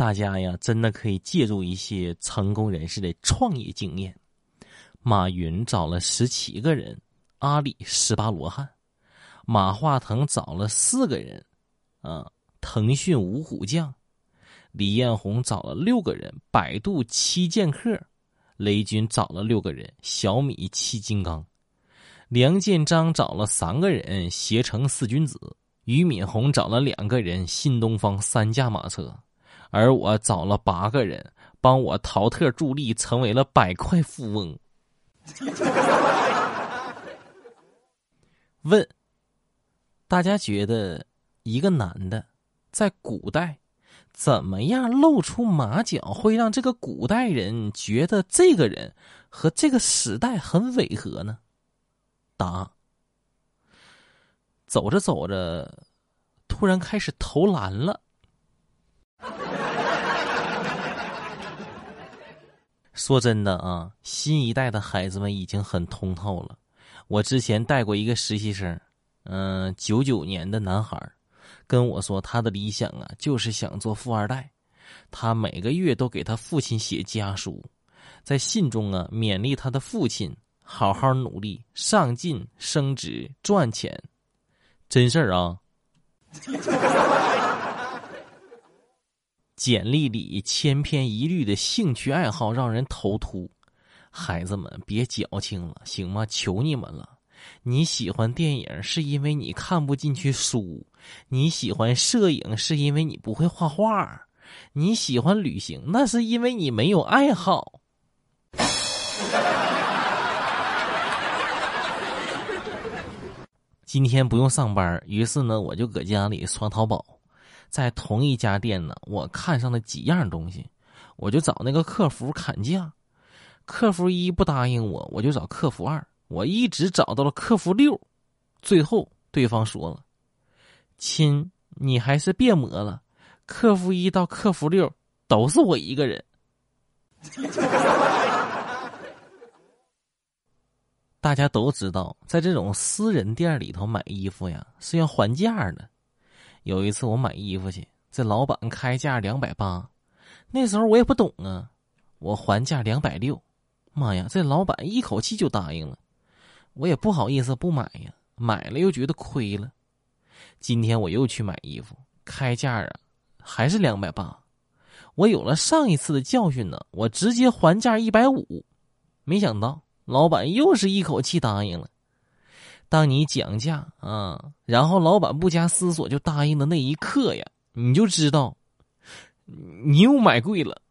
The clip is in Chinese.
大家呀，真的可以借助一些成功人士的创业经验。马云找了十七个人，阿里十八罗汉；马化腾找了四个人，啊，腾讯五虎将；李彦宏找了六个人，百度七剑客；雷军找了六个人，小米七金刚；梁建章找了三个人，携程四君子；俞敏洪找了两个人，新东方三驾马车。而我找了八个人帮我淘特助力，成为了百块富翁。问：大家觉得一个男的在古代怎么样露出马脚，会让这个古代人觉得这个人和这个时代很违和呢？答：走着走着，突然开始投篮了。说真的啊，新一代的孩子们已经很通透了。我之前带过一个实习生，嗯，九九年的男孩，跟我说他的理想啊，就是想做富二代。他每个月都给他父亲写家书，在信中啊，勉励他的父亲好好努力、上进、升职、赚钱。真事儿啊。简历里千篇一律的兴趣爱好让人头秃，孩子们别矫情了，行吗？求你们了！你喜欢电影是因为你看不进去书，你喜欢摄影是因为你不会画画，你喜欢旅行那是因为你没有爱好。今天不用上班，于是呢，我就搁家里刷淘宝。在同一家店呢，我看上了几样东西，我就找那个客服砍价。客服一不答应我，我就找客服二，我一直找到了客服六，最后对方说了：“亲，你还是别磨了，客服一到客服六都是我一个人。”大家都知道，在这种私人店里头买衣服呀，是要还价的。有一次我买衣服去，这老板开价两百八，那时候我也不懂啊，我还价两百六，妈呀，这老板一口气就答应了，我也不好意思不买呀，买了又觉得亏了。今天我又去买衣服，开价啊，还是两百八，我有了上一次的教训呢，我直接还价一百五，没想到老板又是一口气答应了。当你讲价啊，然后老板不加思索就答应的那一刻呀，你就知道，你又买贵了。